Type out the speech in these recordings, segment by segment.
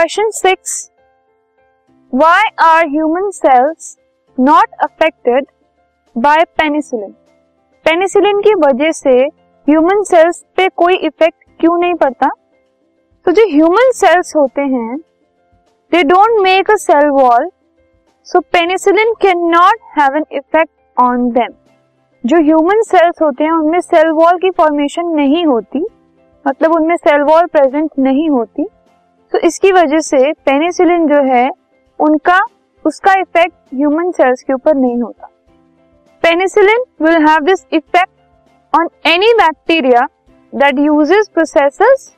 Question six why are human cells not affected by penicillin penicillin की वजह से human cells पे कोई इफ़ेक्ट क्यों नहीं पड़ता? तो जो ह्यूमन सेल्स होते हैं they don't make a cell wall so penicillin can not have an effect on them जो ह्यूमन सेल्स होते हैं, उनमें सेल वॉल की फॉर्मेशन नहीं होती मतलब उनमें सेल वॉल प्रेजेंट नहीं होती। तो इसकी वजह से पेनिसिलिन जो है, उनका, उसका इफ़ेक्ट ह्यूमन सेल्स के ऊपर नहीं होता। Penicillin will have this effect on any bacteria that uses processes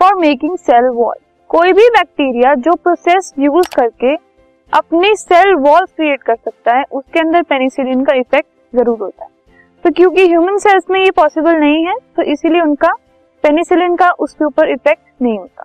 for making cell wall कोई भी बैक्टीरिया जो प्रोसेस यूज़ करके अपनी सेल वॉल क्रिएट कर सकता है, उसके अंदर पेनिसिलिन का इफ़ेक्ट ज़रूर होता है। तो क्योंकि ह्यूमन सेल्स में ये पॉसिबल नहीं है तो इसीलिए उनका पेनिसिलिन का उसके ऊपर इफ़ेक्ट नहीं होता।